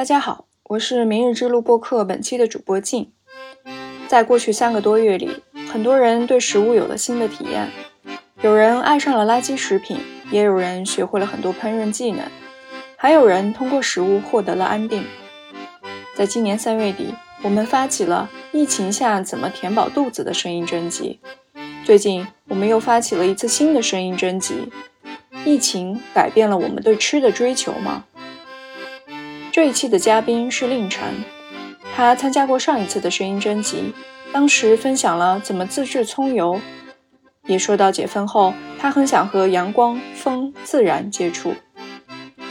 大家好，我是明日之路播客本期的主播静。在过去三个多月里，很多人对食物有了新的体验，有人爱上了垃圾食品，也有人学会了很多烹饪技能，还有人通过食物获得了安定。在今年三月底，我们发起了“疫情下怎么填饱肚子”的声音征集。最近，我们又发起了一次新的声音征集：“疫情改变了我们对吃的追求吗？”这一期的嘉宾是令晨，他参加过上一次的声音征集，当时分享了怎么自制葱油，也说到解封后他很想和阳光、风、自然接触，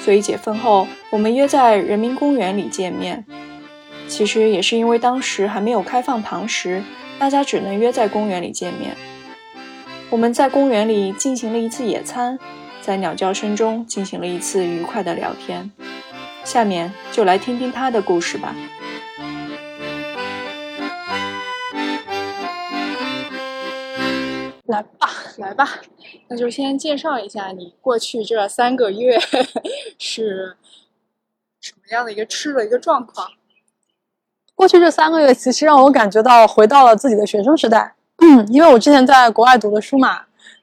所以解封后我们约在人民公园里见面。其实也是因为当时还没有开放堂食，大家只能约在公园里见面。我们在公园里进行了一次野餐，在鸟叫声中进行了一次愉快的聊天。下面就来听听他的故事吧。来吧，来吧，那就先介绍一下你过去这三个月 是什么样的一个吃的一个状况。过去这三个月，其实让我感觉到回到了自己的学生时代，嗯因为我之前在国外读的书嘛，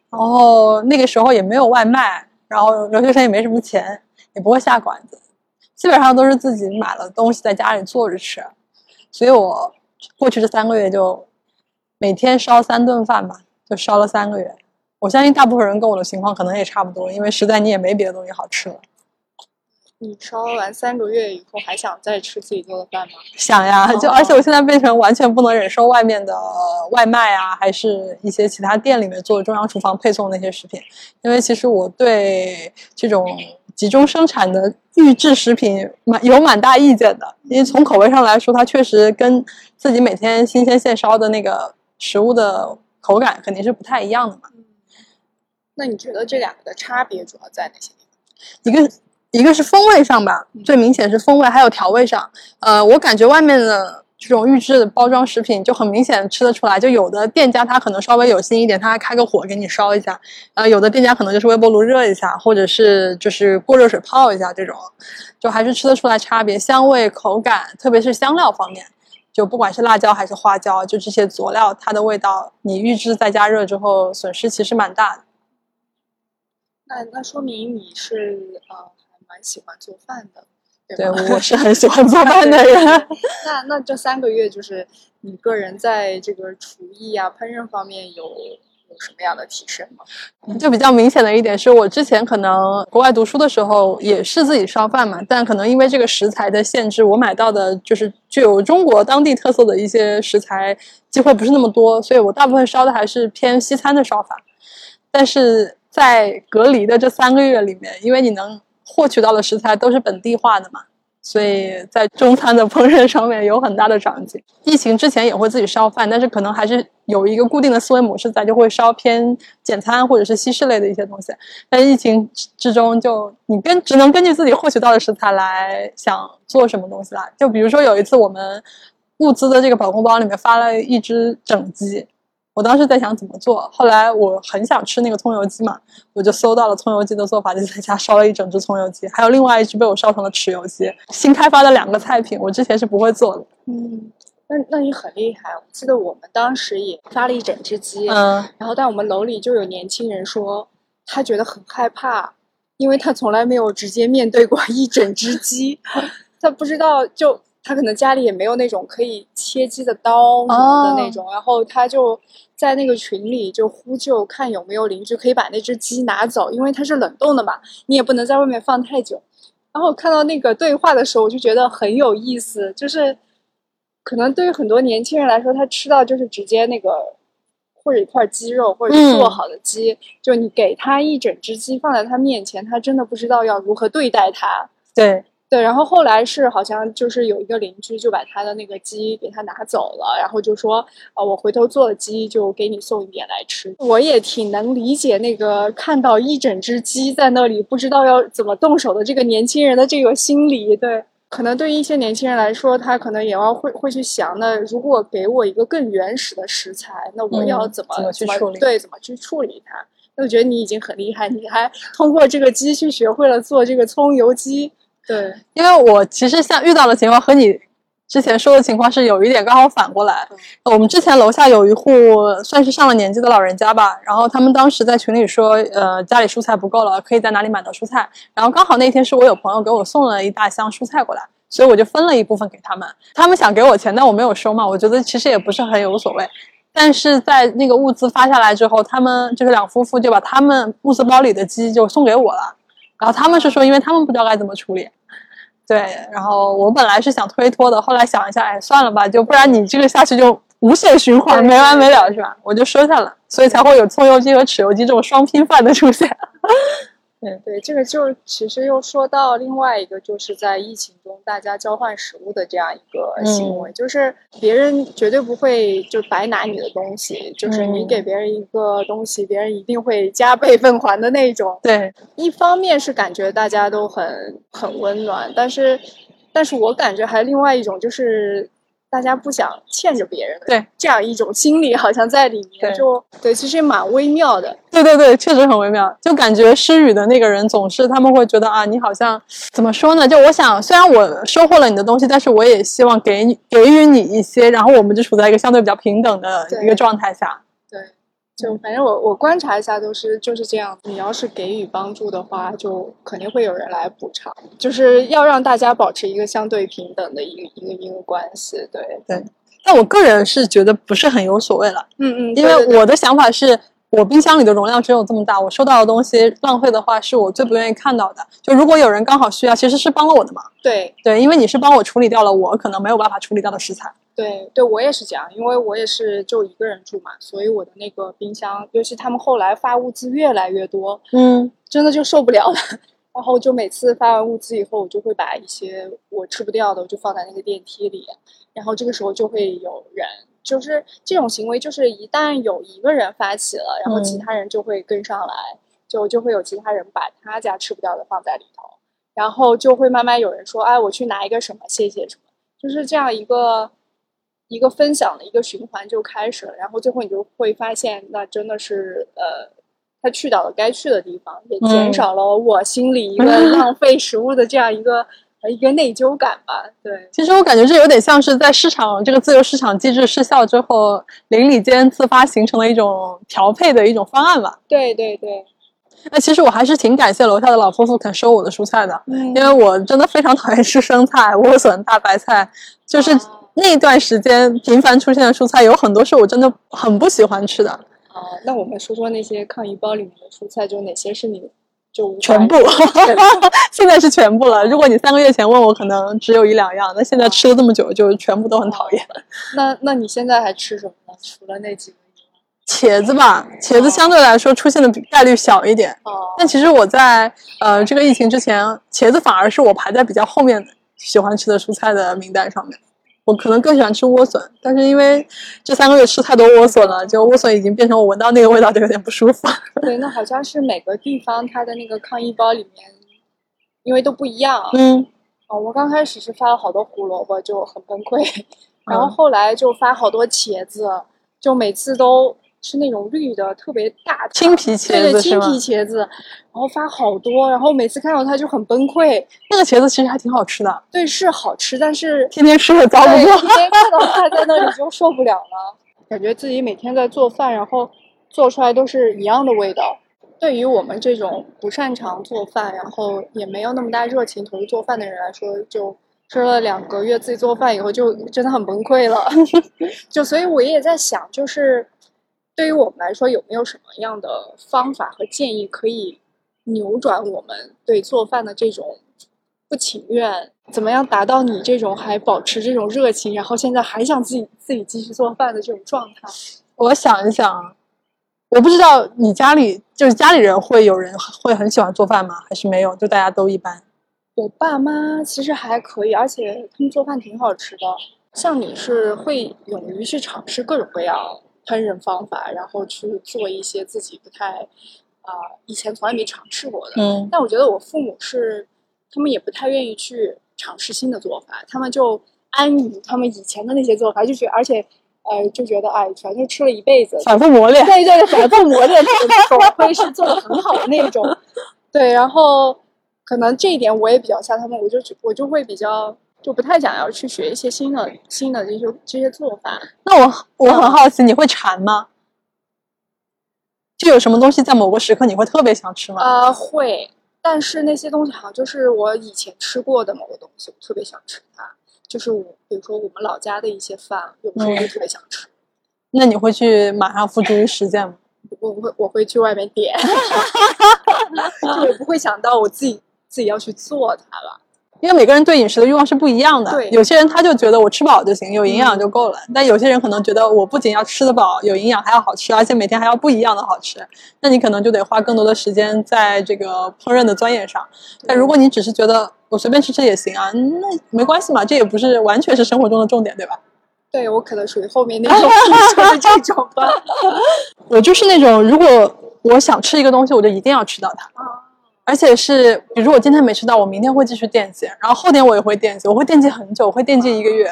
然后那个时候也没有外卖，然后留学生也没什么钱，也不会下馆子。基本上都是自己买了东西在家里做着吃，所以我过去这三个月就每天烧三顿饭吧，就烧了三个月。我相信大部分人跟我的情况可能也差不多，因为实在你也没别的东西好吃了。你烧完三个月以后还想再吃自己做的饭吗？想呀，就而且我现在变成完全不能忍受外面的外卖啊，还是一些其他店里面做中央厨房配送那些食品，因为其实我对这种。集中生产的预制食品蛮有蛮大意见的，因为从口味上来说，它确实跟自己每天新鲜现烧的那个食物的口感肯定是不太一样的嘛。那你觉得这两个的差别主要在哪些地方？一个一个是风味上吧，最明显是风味，还有调味上。呃，我感觉外面的。这种预制的包装食品就很明显吃得出来，就有的店家他可能稍微有心一点，他还开个火给你烧一下，呃，有的店家可能就是微波炉热一下，或者是就是过热水泡一下，这种就还是吃得出来差别，香味、口感，特别是香料方面，就不管是辣椒还是花椒，就这些佐料，它的味道，你预制再加热之后，损失其实蛮大的。那那说明你是呃还蛮喜欢做饭的。对，我是很喜欢做饭的人。那那这三个月，就是你个人在这个厨艺啊、烹饪方面有有什么样的提升吗？就比较明显的一点是，我之前可能国外读书的时候也是自己烧饭嘛，但可能因为这个食材的限制，我买到的就是具有中国当地特色的一些食材机会不是那么多，所以我大部分烧的还是偏西餐的烧法。但是在隔离的这三个月里面，因为你能。获取到的食材都是本地化的嘛，所以在中餐的烹饪上面有很大的长进。疫情之前也会自己烧饭，但是可能还是有一个固定的思维模式在，就会烧偏简餐或者是西式类的一些东西。但疫情之中，就你根只能根据自己获取到的食材来想做什么东西啦。就比如说有一次我们物资的这个保供包里面发了一只整鸡。我当时在想怎么做，后来我很想吃那个葱油鸡嘛，我就搜到了葱油鸡的做法，就在家烧了一整只葱油鸡，还有另外一只被我烧成了豉油鸡，新开发的两个菜品，我之前是不会做的。嗯，那那你很厉害，我记得我们当时也发了一整只鸡，嗯，然后但我们楼里就有年轻人说他觉得很害怕，因为他从来没有直接面对过一整只鸡，他不知道就。他可能家里也没有那种可以切鸡的刀什么的那种，然后他就在那个群里就呼救，看有没有邻居可以把那只鸡拿走，因为它是冷冻的嘛，你也不能在外面放太久。然后看到那个对话的时候，我就觉得很有意思，就是可能对于很多年轻人来说，他吃到就是直接那个或者一块鸡肉，或者是做好的鸡，就你给他一整只鸡放在他面前，他真的不知道要如何对待它。对。对，然后后来是好像就是有一个邻居就把他的那个鸡给他拿走了，然后就说，呃，我回头做了鸡就给你送一点来吃。我也挺能理解那个看到一整只鸡在那里不知道要怎么动手的这个年轻人的这个心理。对，可能对于一些年轻人来说，他可能也要会会去想，那如果给我一个更原始的食材，那我要怎么怎么去处理？对，怎么去处理它？那我觉得你已经很厉害，你还通过这个鸡去学会了做这个葱油鸡。对，因为我其实像遇到的情况和你之前说的情况是有一点刚好反过来。我们之前楼下有一户算是上了年纪的老人家吧，然后他们当时在群里说，呃，家里蔬菜不够了，可以在哪里买到蔬菜。然后刚好那天是我有朋友给我送了一大箱蔬菜过来，所以我就分了一部分给他们。他们想给我钱，但我没有收嘛，我觉得其实也不是很有所谓。但是在那个物资发下来之后，他们就是两夫妇就把他们物资包里的鸡就送给我了。然后他们是说，因为他们不知道该怎么处理。对，然后我本来是想推脱的，后来想一下，哎，算了吧，就不然你这个下去就无限循环，没完没了，是吧？我就收下了，所以才会有葱油鸡和豉油鸡这种双拼饭的出现。对对，这个就其实又说到另外一个，就是在疫情中大家交换食物的这样一个行为，就是别人绝对不会就白拿你的东西，就是你给别人一个东西，别人一定会加倍 奉还的那种。对，一方面是感觉大家都很很温暖，但是，但是我感觉还另外一种就是。大家不想欠着别人，对这样一种心理好像在里面，就对，其实蛮微妙的。对对对，确实很微妙。就感觉施语的那个人总是他们会觉得啊，你好像怎么说呢？就我想，虽然我收获了你的东西，但是我也希望给你给予你一些，然后我们就处在一个相对比较平等的一个状态下。就反正我我观察一下都是就是这样。你要是给予帮助的话，就肯定会有人来补偿。就是要让大家保持一个相对平等的一个一个一个关系。对对。但我个人是觉得不是很有所谓了。嗯嗯。因为我的想法是我冰箱里的容量只有这么大，我收到的东西浪费的话是我最不愿意看到的。就如果有人刚好需要，其实是帮了我的忙。对对，因为你是帮我处理掉了我可能没有办法处理掉的食材。对对，我也是这样，因为我也是就一个人住嘛，所以我的那个冰箱，尤其他们后来发物资越来越多，嗯，真的就受不了了。然后就每次发完物资以后，我就会把一些我吃不掉的，我就放在那个电梯里。然后这个时候就会有人，就是这种行为，就是一旦有一个人发起了，然后其他人就会跟上来，就就会有其他人把他家吃不掉的放在里头，然后就会慢慢有人说，哎，我去拿一个什么，谢谢什么，就是这样一个。一个分享的一个循环就开始了，然后最后你就会发现，那真的是呃，他去到了该去的地方，也减少了我心里一个 浪费食物的这样一个一个内疚感吧。对，其实我感觉这有点像是在市场这个自由市场机制失效之后，邻里间自发形成了一种调配的一种方案吧。对对对。那其实我还是挺感谢楼下的老夫妇肯收我的蔬菜的，因为我真的非常讨厌吃生菜、莴笋、大白菜，就是。那段时间频繁出现的蔬菜有很多是我真的很不喜欢吃的。哦，那我们说说那些抗疫包里面的蔬菜，就哪些是你就全部？现在是全部了。如果你三个月前问我，可能只有一两样。那现在吃了这么久，就全部都很讨厌。那那你现在还吃什么呢？除了那几个？茄子吧，茄子相对来说出现的概率小一点。哦。但其实我在呃这个疫情之前，茄子反而是我排在比较后面喜欢吃的蔬菜的名单上面。我可能更喜欢吃莴笋，但是因为这三个月吃太多莴笋了，就莴笋已经变成我闻到那个味道就有点不舒服。对，那好像是每个地方它的那个抗疫包里面，因为都不一样。嗯。哦，我刚开始是发了好多胡萝卜，就很崩溃，然后后来就发好多茄子，就每次都。是那种绿的，特别大青皮茄子，对青皮茄子，然后发好多，然后每次看到它就很崩溃。那个茄子其实还挺好吃的，对，是好吃，但是天天吃也遭不住。天天看到它 在那里就受不了了，感觉自己每天在做饭，然后做出来都是一样的味道。对于我们这种不擅长做饭，然后也没有那么大热情投入做饭的人来说，就吃了两个月自己做饭以后，就真的很崩溃了。就所以，我也在想，就是。对于我们来说，有没有什么样的方法和建议可以扭转我们对做饭的这种不情愿？怎么样达到你这种还保持这种热情，然后现在还想自己自己继续做饭的这种状态？我想一想，我不知道你家里就是家里人会有人会很喜欢做饭吗？还是没有？就大家都一般。我爸妈其实还可以，而且他们做饭挺好吃的。像你是会勇于去尝试各种各样。烹饪方法，然后去做一些自己不太啊以前从来没尝试过的。嗯，但我觉得我父母是，他们也不太愿意去尝试新的做法，他们就安于他们以前的那些做法，就觉而且呃就觉得哎，反正吃了一辈子，反复磨练，对对，反复磨练，总会是做的很好的那种。对，然后可能这一点我也比较像他们，我就我就会比较就不太想要去学一些新的新的这些这些做法。那我我很好奇，你会馋吗？就有什么东西在某个时刻你会特别想吃吗？啊，会。但是那些东西好像就是我以前吃过的某个东西，我特别想吃它。就是我，比如说我们老家的一些饭，有时候就特别想吃。那你会去马上付诸于实践吗？我不会，我会去外面点，就不会想到我自己自己要去做它了。因为每个人对饮食的欲望是不一样的，对，有些人他就觉得我吃饱就行，有营养就够了。但有些人可能觉得我不仅要吃得饱、有营养，还要好吃，而且每天还要不一样的好吃。那你可能就得花更多的时间在这个烹饪的钻研上。但如果你只是觉得我随便吃吃也行啊，那没关系嘛，这也不是完全是生活中的重点，对吧？对我可能属于后面那种 就是这种吧。我就是那种，如果我想吃一个东西，我就一定要吃到它。而且是，比如我今天没吃到，我明天会继续惦记，然后后天我也会惦记，我会惦记很久，我会惦记一个月。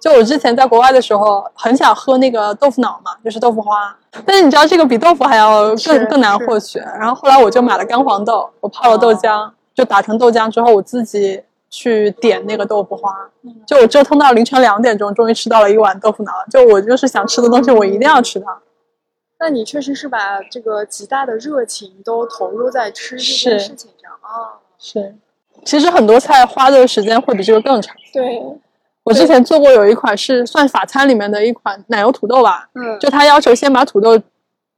就我之前在国外的时候，很想喝那个豆腐脑嘛，就是豆腐花，但是你知道这个比豆腐还要更更难获取。然后后来我就买了干黄豆，我泡了豆浆，就打成豆浆之后，我自己去点那个豆腐花，就我折腾到凌晨两点钟，终于吃到了一碗豆腐脑。就我就是想吃的东西，我一定要吃它。那你确实是把这个极大的热情都投入在吃这件事情上啊。是，其实很多菜花的时间会比这个更长。对，我之前做过有一款是算法餐里面的一款奶油土豆吧。嗯。就他要求先把土豆，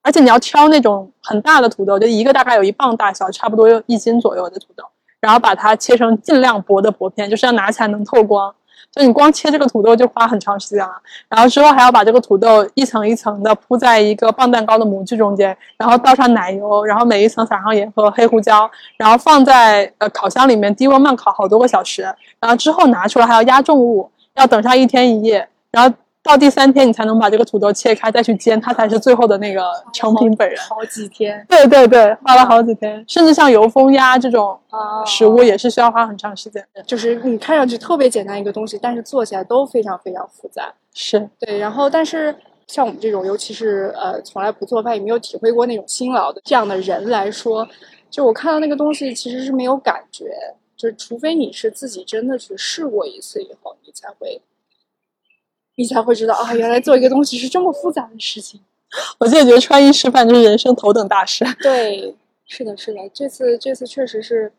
而且你要挑那种很大的土豆，就一个大概有一磅大小，差不多一斤左右的土豆，然后把它切成尽量薄的薄片，就是要拿起来能透光。就你光切这个土豆就花很长时间了，然后之后还要把这个土豆一层一层的铺在一个棒蛋糕的模具中间，然后倒上奶油，然后每一层撒上盐和黑胡椒，然后放在呃烤箱里面低温慢烤好多个小时，然后之后拿出来还要压重物，要等上一天一夜，然后。到第三天，你才能把这个土豆切开，再去煎，它才是最后的那个成品本人。好几天。对对对，花了好几天，甚至像油封鸭这种食物也是需要花很长时间。就是你看上去特别简单一个东西，但是做起来都非常非常复杂。是对，然后但是像我们这种，尤其是呃从来不做饭也没有体会过那种辛劳的这样的人来说，就我看到那个东西其实是没有感觉，就是除非你是自己真的去试过一次以后，你才会。你才会知道啊，原来做一个东西是这么复杂的事情。我现在觉得穿衣吃饭就是人生头等大事。对，是的，是的，这次这次确实是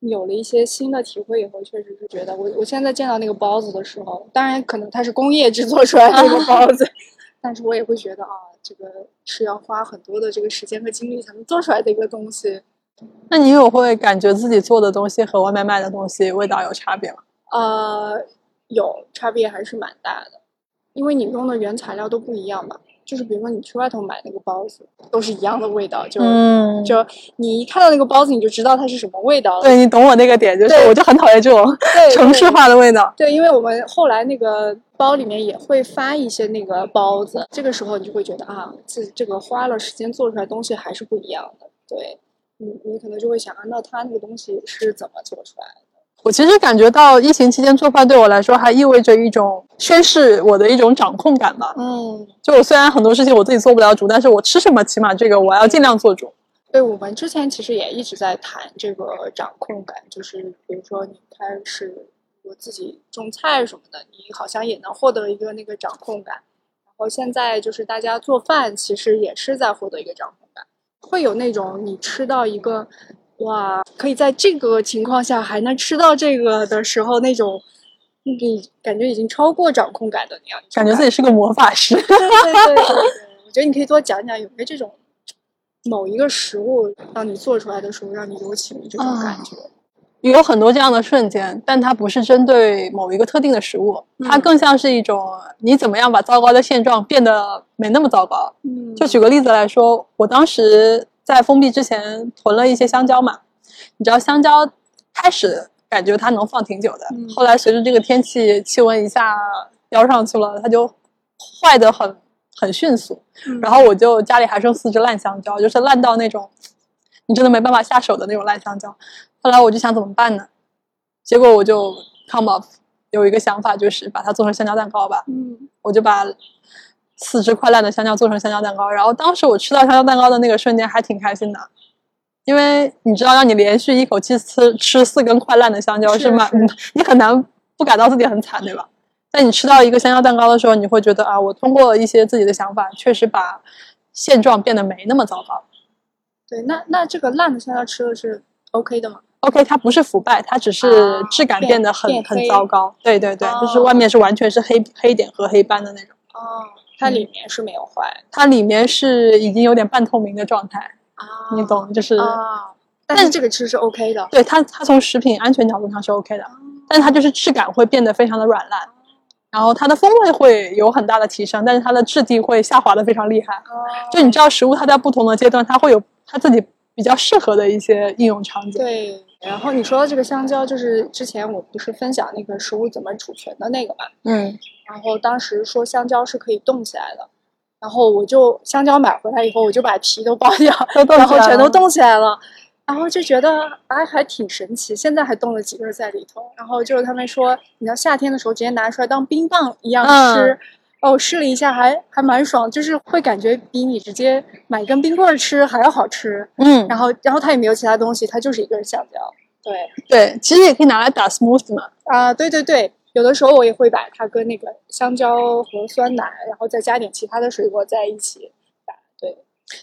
有了一些新的体会以后，确实是觉得我我现在见到那个包子的时候，当然可能它是工业制作出来的那个包子，但是我也会觉得啊，这个是要花很多的这个时间和精力才能做出来的一个东西。那你有会感觉自己做的东西和外面卖的东西味道有差别吗？呃，有差别还是蛮大的。因为你用的原材料都不一样嘛，就是比如说你去外头买那个包子，都是一样的味道，就就你一看到那个包子，你就知道它是什么味道了。对你懂我那个点，就是我就很讨厌这种 城市化的味道。对，因为我们后来那个包里面也会发一些那个包子，这个时候你就会觉得啊，这这个花了时间做出来东西还是不一样的。对，你你可能就会想，那他那个东西是怎么做出来的？我其实感觉到疫情期间做饭对我来说还意味着一种宣示我的一种掌控感吧。嗯，就我虽然很多事情我自己做不了主，但是我吃什么起码这个我要尽量做主。对我们之前其实也一直在谈这个掌控感，就是比如说你开始我自己种菜什么的，你好像也能获得一个那个掌控感。然后现在就是大家做饭其实也是在获得一个掌控感，会有那种你吃到一个。哇，可以在这个情况下还能吃到这个的时候，那种你感觉已经超过掌控感的那样，感觉自己是个魔法师。对对对对，我觉得你可以多讲讲有没有这种某一个食物让你做出来的时候，让你有这种感觉。有很多这样的瞬间，但它不是针对某一个特定的食物，它更像是一种你怎么样把糟糕的现状变得没那么糟糕。嗯，就举个例子来说，我当时。在封闭之前囤了一些香蕉嘛，你知道香蕉开始感觉它能放挺久的，后来随着这个天气气温一下飙上去了，它就坏的很很迅速。然后我就家里还剩四只烂香蕉，就是烂到那种你真的没办法下手的那种烂香蕉。后来我就想怎么办呢？结果我就 come up 有一个想法，就是把它做成香蕉蛋糕吧。嗯，我就把。四只快烂的香蕉做成香蕉蛋糕，然后当时我吃到香蕉蛋糕的那个瞬间还挺开心的，因为你知道，让你连续一口气吃吃四根快烂的香蕉是吗？你很难不感到自己很惨，对吧？在你吃到一个香蕉蛋糕的时候，你会觉得啊，我通过一些自己的想法，确实把现状变得没那么糟糕。对，那那这个烂的香蕉吃的是 OK 的吗？OK，它不是腐败，它只是质感变得很很糟糕。对对对，就是外面是完全是黑黑点和黑斑的那种。哦，它里面是没有坏，它里面是已经有点半透明的状态啊。你懂，就是啊，但是这个吃是 OK 的，对它，它从食品安全角度上是 OK 的，但是它就是质感会变得非常的软烂，然后它的风味会有很大的提升，但是它的质地会下滑的非常厉害。就你知道，食物它在不同的阶段，它会有它自己比较适合的一些应用场景。对，然后你说的这个香蕉，就是之前我不是分享那个食物怎么储存的那个嘛，嗯，然后当时说香蕉是可以冻起来的。然后我就香蕉买回来以后，我就把皮都剥掉，然后全都冻起来了，然后就觉得哎还挺神奇，现在还冻了几根在里头。然后就是他们说，你要夏天的时候直接拿出来当冰棒一样吃，哦，我试了一下，还还蛮爽，就是会感觉比你直接买根冰棍吃还要好吃。嗯，然后然后它也没有其他东西，它就是一根香蕉。对对，其实也可以拿来打 smoothie 嘛。啊，对对对。有的时候我也会把它跟那个香蕉和酸奶，然后再加点其他的水果在一起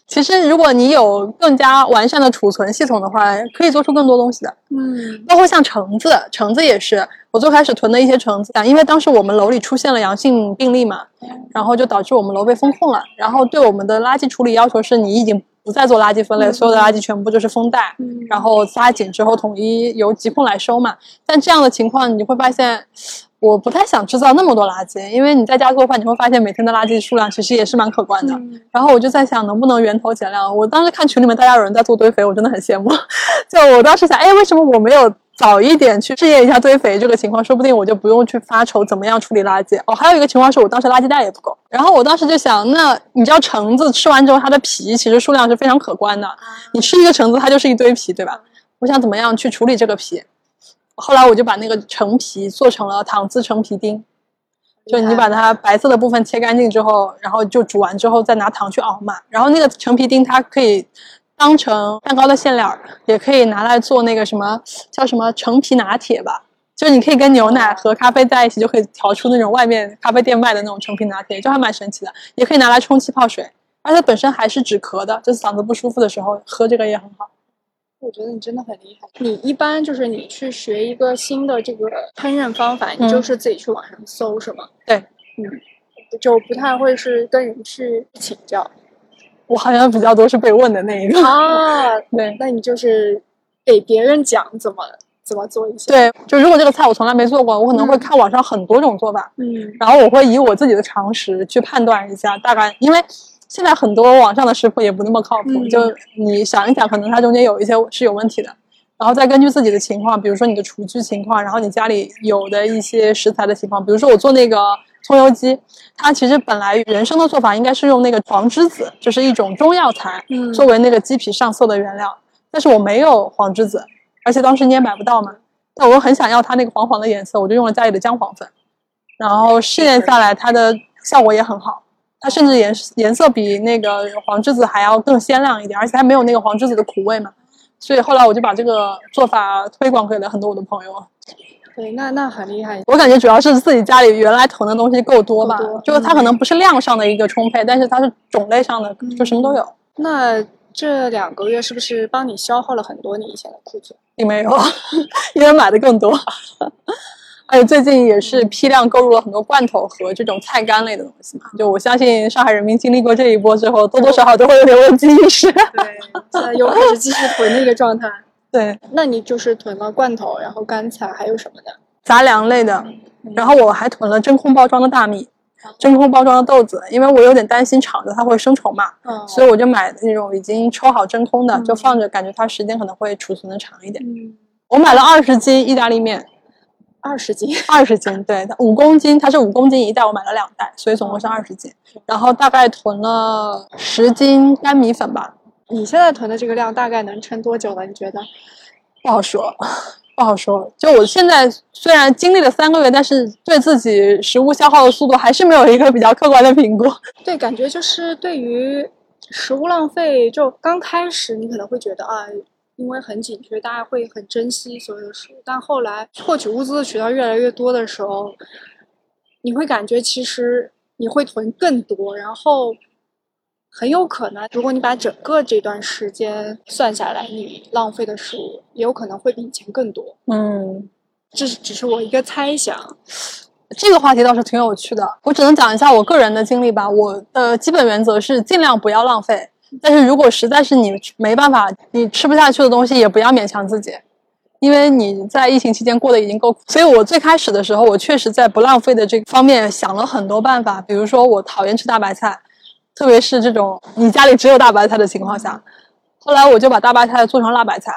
其实如果你有更加完善的储存系统的话，可以做出更多东西的。嗯，包括像橙子，橙子也是我最开始囤的一些橙子，因为当时我们楼里出现了阳性病例嘛，然后就导致我们楼被封控了，然后对我们的垃圾处理要求是你已经不再做垃圾分类，所有的垃圾全部就是封袋，然后加紧之后统一由疾控来收嘛。但这样的情况你会发现。我不太想制造那么多垃圾，因为你在家做饭，你会发现每天的垃圾数量其实也是蛮可观的。然后我就在想，能不能源头减量？我当时看群里面大家有人在做堆肥，我真的很羡慕。就我当时想，哎，为什么我没有早一点去试验一下堆肥这个情况？说不定我就不用去发愁怎么样处理垃圾。哦，还有一个情况是我当时垃圾袋也不够。然后我当时就想，那你知道橙子吃完之后它的皮其实数量是非常可观的，你吃一个橙子它就是一堆皮，对吧？我想怎么样去处理这个皮？后来我就把那个橙皮做成了糖渍橙皮丁，就你把它白色的部分切干净之后，然后就煮完之后再拿糖去熬嘛。然后那个橙皮丁它可以当成蛋糕的馅料，也可以拿来做那个什么叫什么橙皮拿铁吧。就是你可以跟牛奶和咖啡在一起，就可以调出那种外面咖啡店卖的那种橙皮拿铁，就还蛮神奇的。也可以拿来冲气泡水，而且本身还是止咳的，就是嗓子不舒服的时候喝这个也很好。我觉得你真的很厉害。你一般就是你去学一个新的这个烹饪方法，你就是自己去网上搜是吗？对，嗯，就不太会是跟人去请教。我好像比较多是被问的那一个啊。对，那你就是给别人讲怎么怎么做一些。对，就如果这个菜我从来没做过，我可能会看网上很多种做法，嗯，然后我会以我自己的常识去判断一下，大概因为。现在很多网上的食谱也不那么靠谱，就你想一想，可能它中间有一些是有问题的，然后再根据自己的情况，比如说你的厨具情况，然后你家里有的一些食材的情况，比如说我做那个葱油鸡，它其实本来原生的做法应该是用那个黄栀子，就是一种中药材，作为那个鸡皮上色的原料，但是我没有黄栀子，而且当时你也买不到嘛，但我很想要它那个黄黄的颜色，我就用了家里的姜黄粉，然后试验下来，它的效果也很好。它甚至颜颜色比那个黄栀子还要更鲜亮一点，而且它没有那个黄栀子的苦味嘛，所以后来我就把这个做法推广给了很多我的朋友。对，那那很厉害。我感觉主要是自己家里原来囤的东西够多吧，就是它可能不是量上的一个充沛，但是它是种类上的，就什么都有。那这两个月是不是帮你消耗了很多你以前的库存？并没有，因为买的更多。还有最近也是批量购入了很多罐头和这种菜干类的东西嘛，就我相信上海人民经历过这一波之后，多多少少都会有点危机意识。对，又开始继续囤的一个状态。对，那你就是囤了罐头，然后干菜，还有什么的？杂粮类的，然后我还囤了真空包装的大米，真空包装的豆子，因为我有点担心厂子它会生虫嘛，嗯，所以我就买那种已经抽好真空的，就放着，感觉它时间可能会储存的长一点。嗯，我买了二十斤意大利面。二十斤，二十斤，对，五公斤，它是五公斤一袋，我买了两袋，所以总共是二十斤。然后大概囤了十斤干米粉吧。你现在囤的这个量大概能撑多久呢？你觉得？不好说，不好说。就我现在虽然经历了三个月，但是对自己食物消耗的速度还是没有一个比较客观的评估。对，感觉就是对于食物浪费就刚开始你可能会觉得啊，因为很紧缺，大家会很珍惜所有的食物。但后来获取物资的渠道越来越多的时候，你会感觉其实你会囤更多，然后很有可能，如果你把整个这段时间算下来，你浪费的食物也有可能会比以前更多。嗯，这是只是我一个猜想。这个话题倒是挺有趣的，我只能讲一下我个人的经历吧。我的基本原则是尽量不要浪费，但是如果实在是你没办法，你吃不下去的东西，也不要勉强自己，因为你在疫情期间过得已经够苦。所以我最开始的时候，我确实在不浪费的这方面想了很多办法，比如说我讨厌吃大白菜，特别是这种你家里只有大白菜的情况下，后来我就把大白菜做成辣白菜，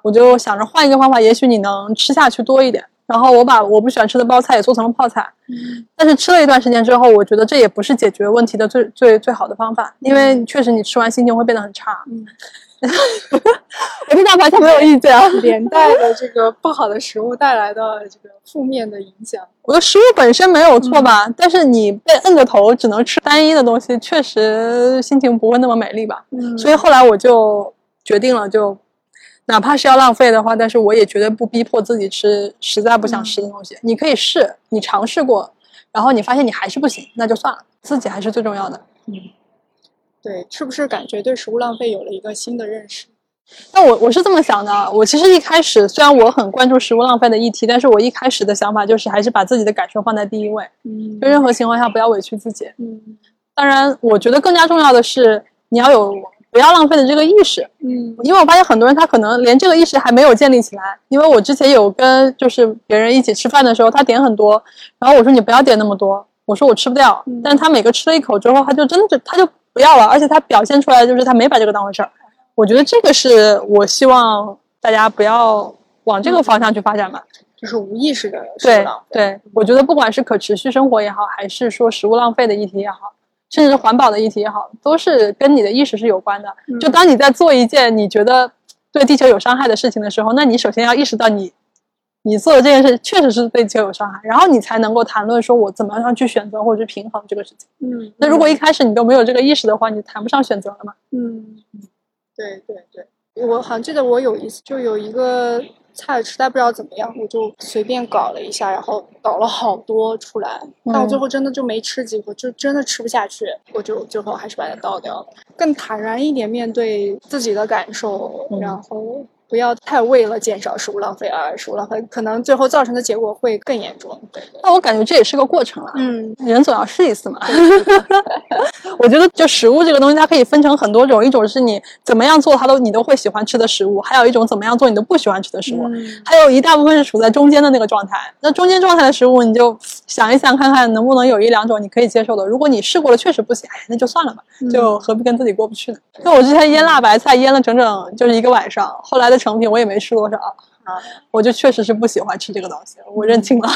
我就想着换一个方法，也许你能吃下去多一点。然后我把我不喜欢吃的包菜也做成了泡菜，但是吃了一段时间之后，我觉得这也不是解决问题的最最最好的方法，因为确实你吃完心情会变得很差。嗯，我对大白菜没有意见啊。连带的这个不好的食物带来的这个负面的影响，我的食物本身没有错吧？但是你被摁着头只能吃单一的东西，确实心情不会那么美丽吧？嗯，所以后来我就决定了就。哪怕是要浪费的话，但是我也绝对不逼迫自己吃实在不想吃的东西。你可以试，你尝试过，然后你发现你还是不行，那就算了，自己还是最重要的。嗯，对，是不是感觉对食物浪费有了一个新的认识？那我我是这么想的，我其实一开始虽然我很关注食物浪费的议题，但是我一开始的想法就是还是把自己的感受放在第一位。嗯，就任何情况下不要委屈自己。嗯，当然，我觉得更加重要的是你要有。不要浪费的这个意识，嗯，因为我发现很多人他可能连这个意识还没有建立起来。因为我之前有跟就是别人一起吃饭的时候，他点很多，然后我说你不要点那么多，我说我吃不掉。但是他每个吃了一口之后，他就真的就他就不要了，而且他表现出来就是他没把这个当回事儿。我觉得这个是我希望大家不要往这个方向去发展嘛，就是无意识的对对，我觉得不管是可持续生活也好，还是说食物浪费的议题也好。甚至是环保的议题也好，都是跟你的意识是有关的。就当你在做一件你觉得对地球有伤害的事情的时候，那你首先要意识到你你做的这件事确实是对地球有伤害，然后你才能够谈论说我怎么样去选择或者去平衡这个事情。嗯，那如果一开始你都没有这个意识的话，你谈不上选择了嘛。嗯，对对对，我好像记得我有一次就有一个。菜实在不知道怎么样，我就随便搞了一下，然后搞了好多出来，但我最后真的就没吃几口，就真的吃不下去，我就最后还是把它倒掉了，更坦然一点面对自己的感受，然后。不要太为了减少食物浪费而食物浪费，可能最后造成的结果会更严重。对那我感觉这也是个过程了。嗯，人总要试一次嘛。我觉得就食物这个东西，它可以分成很多种，一种是你怎么样做它都你都会喜欢吃的食物，还有一种怎么样做你都不喜欢吃的食物，还有一大部分是处在中间的那个状态。那中间状态的食物，你就想一想看看能不能有一两种你可以接受的。如果你试过了确实不行，哎，那就算了吧，就何必跟自己过不去呢？那我之前腌辣白菜腌了整整就是一个晚上，后来的。成品我也没吃多少啊，我就确实是不喜欢吃这个东西，我认清了。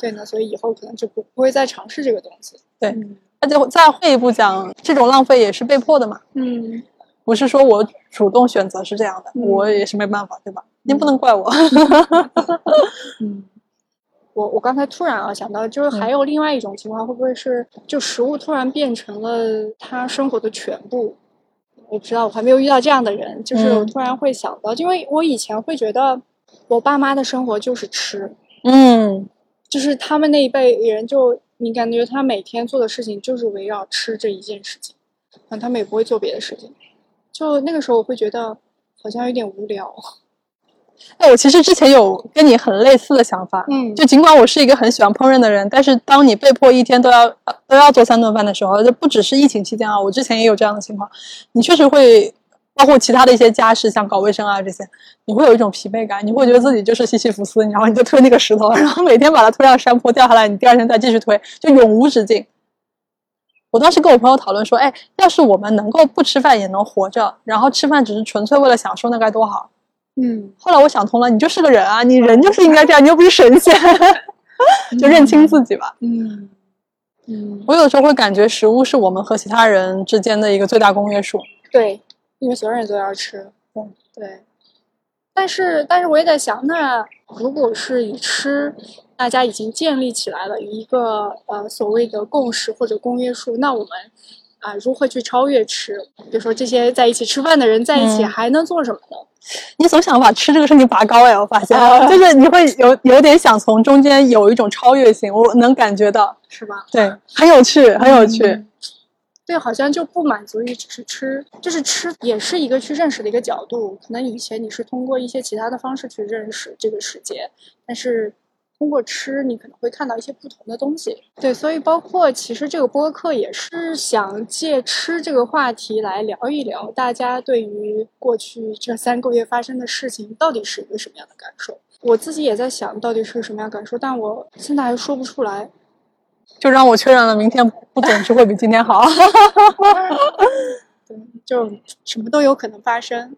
对呢，所以以后可能就不不会再尝试这个东西。对，那就再退一步讲，这种浪费也是被迫的嘛。嗯，不是说我主动选择是这样的，我也是没办法，对吧？您不能怪我。嗯，我我刚才突然啊想到，就是还有另外一种情况，会不会是就食物突然变成了他生活的全部？我不知道，我还没有遇到这样的人。就是我突然会想到，因为我以前会觉得，我爸妈的生活就是吃，嗯，就是他们那一辈人，就你感觉他每天做的事情就是围绕吃这一件事情，嗯，他们也不会做别的事情。就那个时候，我会觉得好像有点无聊。哎，我其实之前有跟你很类似的想法，嗯，就尽管我是一个很喜欢烹饪的人，但是当你被迫一天都要都要做三顿饭的时候，就不只是疫情期间啊，我之前也有这样的情况，你确实会包括其他的一些家事，像搞卫生啊这些，你会有一种疲惫感，你会觉得自己就是西西弗斯，然后你就推那个石头，然后每天把它推上山坡掉下来，你第二天再继续推，就永无止境。我当时跟我朋友讨论说，哎，要是我们能够不吃饭也能活着，然后吃饭只是纯粹为了享受，那该多好。嗯，后来我想通了，你就是个人啊，你人就是应该这样，你又不是神仙，就认清自己吧。嗯嗯，我有的时候会感觉食物是我们和其他人之间的一个最大公约数。对，因为所有人都要吃。对对，但是但是我也在想，那如果是以吃，大家已经建立起来了一个呃所谓的共识或者公约数，那我们啊，如何去超越吃？比如说这些在一起吃饭的人在一起还能做什么呢？你总想把吃这个事情拔高哎，我发现，就是你会有有点想从中间有一种超越性，我能感觉到，是吧？对，很有趣，很有趣。对，好像就不满足于只是吃，就是吃也是一个去认识的一个角度。可能以前你是通过一些其他的方式去认识这个世界，但是。通过吃，你可能会看到一些不同的东西。对，所以包括其实这个播客也是想借吃这个话题来聊一聊，大家对于过去这三个月发生的事情到底是一个什么样的感受。我自己也在想到底是个什么样感受，但我现在还说不出来。就让我确认了，明天不总是会比今天好。对，就什么都有可能发生。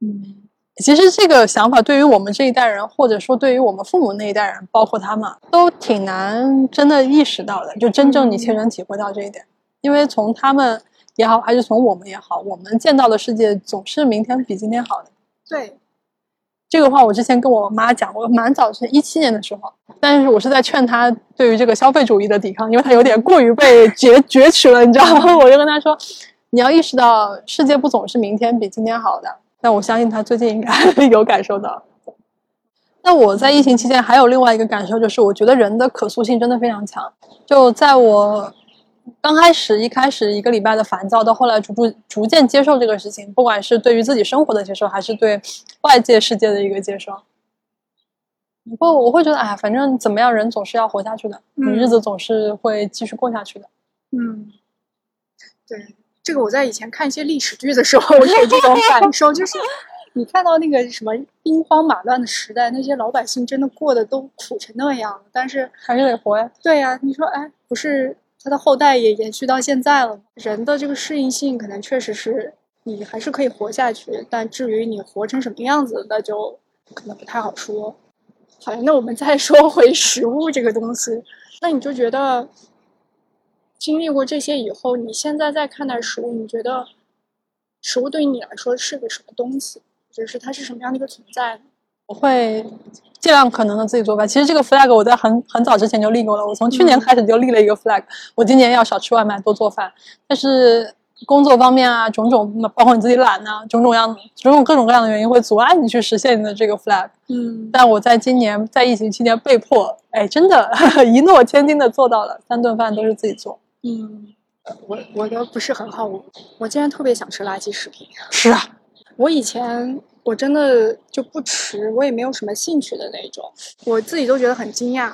嗯。其实这个想法对于我们这一代人，或者说对于我们父母那一代人，包括他们，都挺难真的意识到的。就真正你切身体会到这一点，因为从他们也好，还是从我们也好，我们见到的世界总是明天比今天好的。对，这个话我之前跟我妈讲过，蛮早是一七年的时候，但是我是在劝她对于这个消费主义的抵抗，因为她有点过于被攫攫取了，你知道吗？我就跟她说，你要意识到世界不总是明天比今天好的。但我相信他最近应该 有感受到。那我在疫情期间还有另外一个感受，就是我觉得人的可塑性真的非常强。就在我刚开始一开始一个礼拜的烦躁，到后来逐步逐渐接受这个事情，不管是对于自己生活的接受，还是对外界世界的一个接受。不过我会觉得，哎，反正怎么样，人总是要活下去的，你日子总是会继续过下去的。嗯，对。这个我在以前看一些历史剧的时候有这种感受，就是你看到那个什么兵荒马乱的时代，那些老百姓真的过得都苦成那样，但是还是得活呀。对呀，你说哎，不是他的后代也延续到现在了？人的这个适应性可能确实是你还是可以活下去，但至于你活成什么样子，那就可能不太好说。好，那我们再说回食物这个东西，那你就觉得？经历过这些以后，你现在再看待食物，你觉得食物对于你来说是个什么东西？或者是它是什么样的一个存在呢？我会尽量可能的自己做饭。其实这个 flag 我在很很早之前就立过了，我从去年开始就立了一个 flag，我今年要少吃外卖，多做饭。但是工作方面啊，种种包括你自己懒啊，种种样种种各种各样的原因会阻碍你去实现你的这个 flag。嗯。但我在今年在疫情期间被迫，哎，真的 一诺千金的做到了，三顿饭都是自己做。嗯，我我的不是很好，我我竟然特别想吃垃圾食品。是啊，我以前我真的就不吃，我也没有什么兴趣的那种，我自己都觉得很惊讶。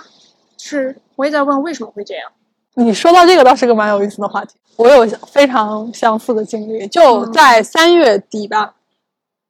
是，我也在问为什么会这样。你说到这个倒是个蛮有意思的话题，我有非常相似的经历，就在三月底吧，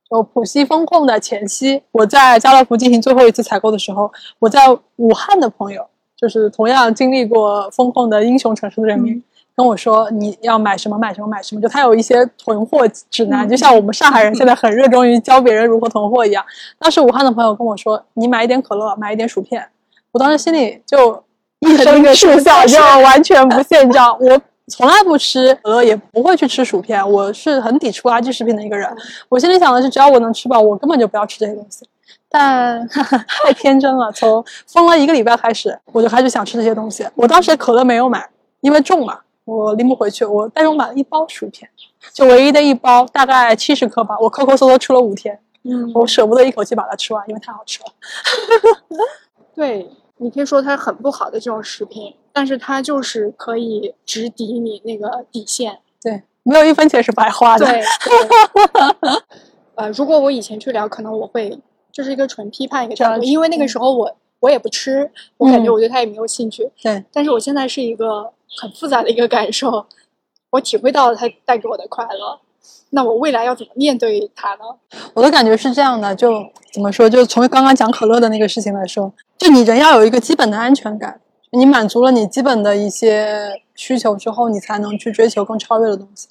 就浦西封控的前夕，我在家乐福进行最后一次采购的时候，我在武汉的朋友。就是同样经历过风控的英雄城市的人民跟我说，你要买什么买什么买什么，就他有一些囤货指南，就像我们上海人现在很热衷于教别人如何囤货一样。当时武汉的朋友跟我说，你买一点可乐，买一点薯片。我当时心里就一声嗤笑，就完全不现账。我从来不吃可乐，也不会去吃薯片，我是很抵触垃圾食品的一个人。我心里想的是，只要我能吃饱，我根本就不要吃这些东西。但 太天真了，从封了一个礼拜开始，我就开始想吃这些东西。我当时可乐没有买，因为重嘛，我拎不回去。我但是我买了一包薯片，就唯一的一包，大概七十克吧。我抠抠搜搜吃了五天，嗯，我舍不得一口气把它吃完，因为太好吃了。对，你可以说它很不好的这种食品，但是它就是可以直抵你那个底线。对，没有一分钱是白花的。对。呃，如果我以前去聊，可能我会。就是一个纯批判一个角度，因为那个时候我我也不吃，我感觉我对它也没有兴趣。对，但是我现在是一个很复杂的一个感受，我体会到了它带给我的快乐。那我未来要怎么面对它呢？我的感觉是这样的，就怎么说？就从刚刚讲可乐的那个事情来说，就你人要有一个基本的安全感，你满足了你基本的一些需求之后，你才能去追求更超越的东西。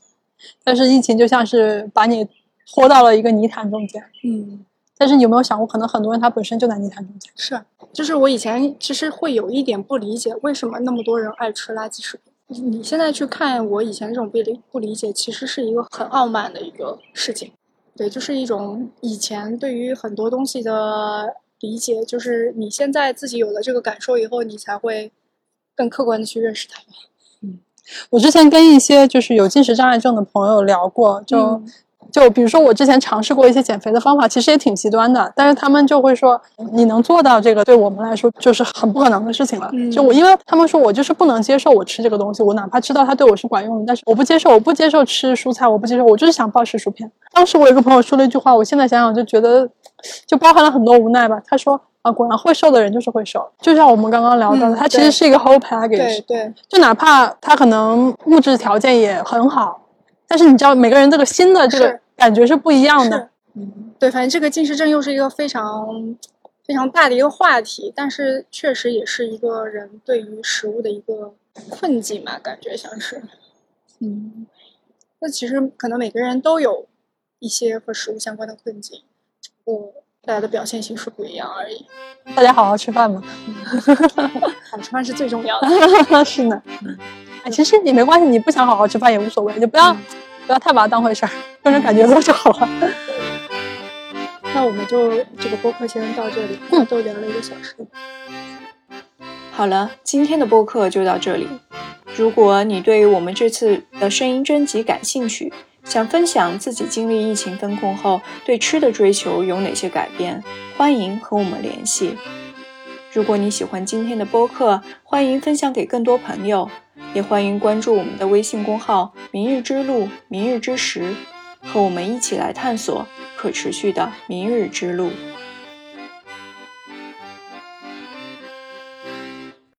但是疫情就像是把你拖到了一个泥潭中间，嗯。但是你有没有想过，可能很多人他本身就在泥潭中间。是，就是我以前其实会有一点不理解，为什么那么多人爱吃垃圾食品。你现在去看我以前这种不理不理解，其实是一个很傲慢的一个事情。对，就是一种以前对于很多东西的理解，就是你现在自己有了这个感受以后，你才会更客观的去认识它。嗯，我之前跟一些就是有进食障碍症的朋友聊过，就。就比如说，我之前尝试过一些减肥的方法，其实也挺极端的，但是他们就会说，你能做到这个，对我们来说就是很不可能的事情了。就我，因为他们说我就是不能接受我吃这个东西，我哪怕知道它对我是管用的，但是我不接受，我不接受吃蔬菜，我不接受，我就是想暴食薯片。当时我有个朋友说了一句话，我现在想想就觉得，就包含了很多无奈吧。他说啊，果然会瘦的人就是会瘦，就像我们刚刚聊到的，它其实是一个 whole package。对对，就哪怕他可能物质条件也很好，但是你知道每个人这个新的这个。感觉是不一样的，嗯，对，反正这个近视症又是一个非常非常大的一个话题，但是确实也是一个人对于食物的一个困境嘛，感觉像是，嗯，那其实可能每个人都有一些和食物相关的困境，只不过大家的表现形式不一样而已。大家好好吃饭嘛，好吃饭是最重要的，是呢，哎，其实也没关系，你不想好好吃饭也无所谓，你不要。不要太把它当回事儿，让人感觉到就好了。那我们就这个播客先到这里，嗯，都聊了一个小时。好了，今天的播客就到这里。如果你对于我们这次的声音征集感兴趣，想分享自己经历疫情封控后对吃的追求有哪些改变，欢迎和我们联系。如果你喜欢今天的播客，欢迎分享给更多朋友。也欢迎关注我们的微信公号“明日之路”“明日之时”，和我们一起来探索可持续的明日之路。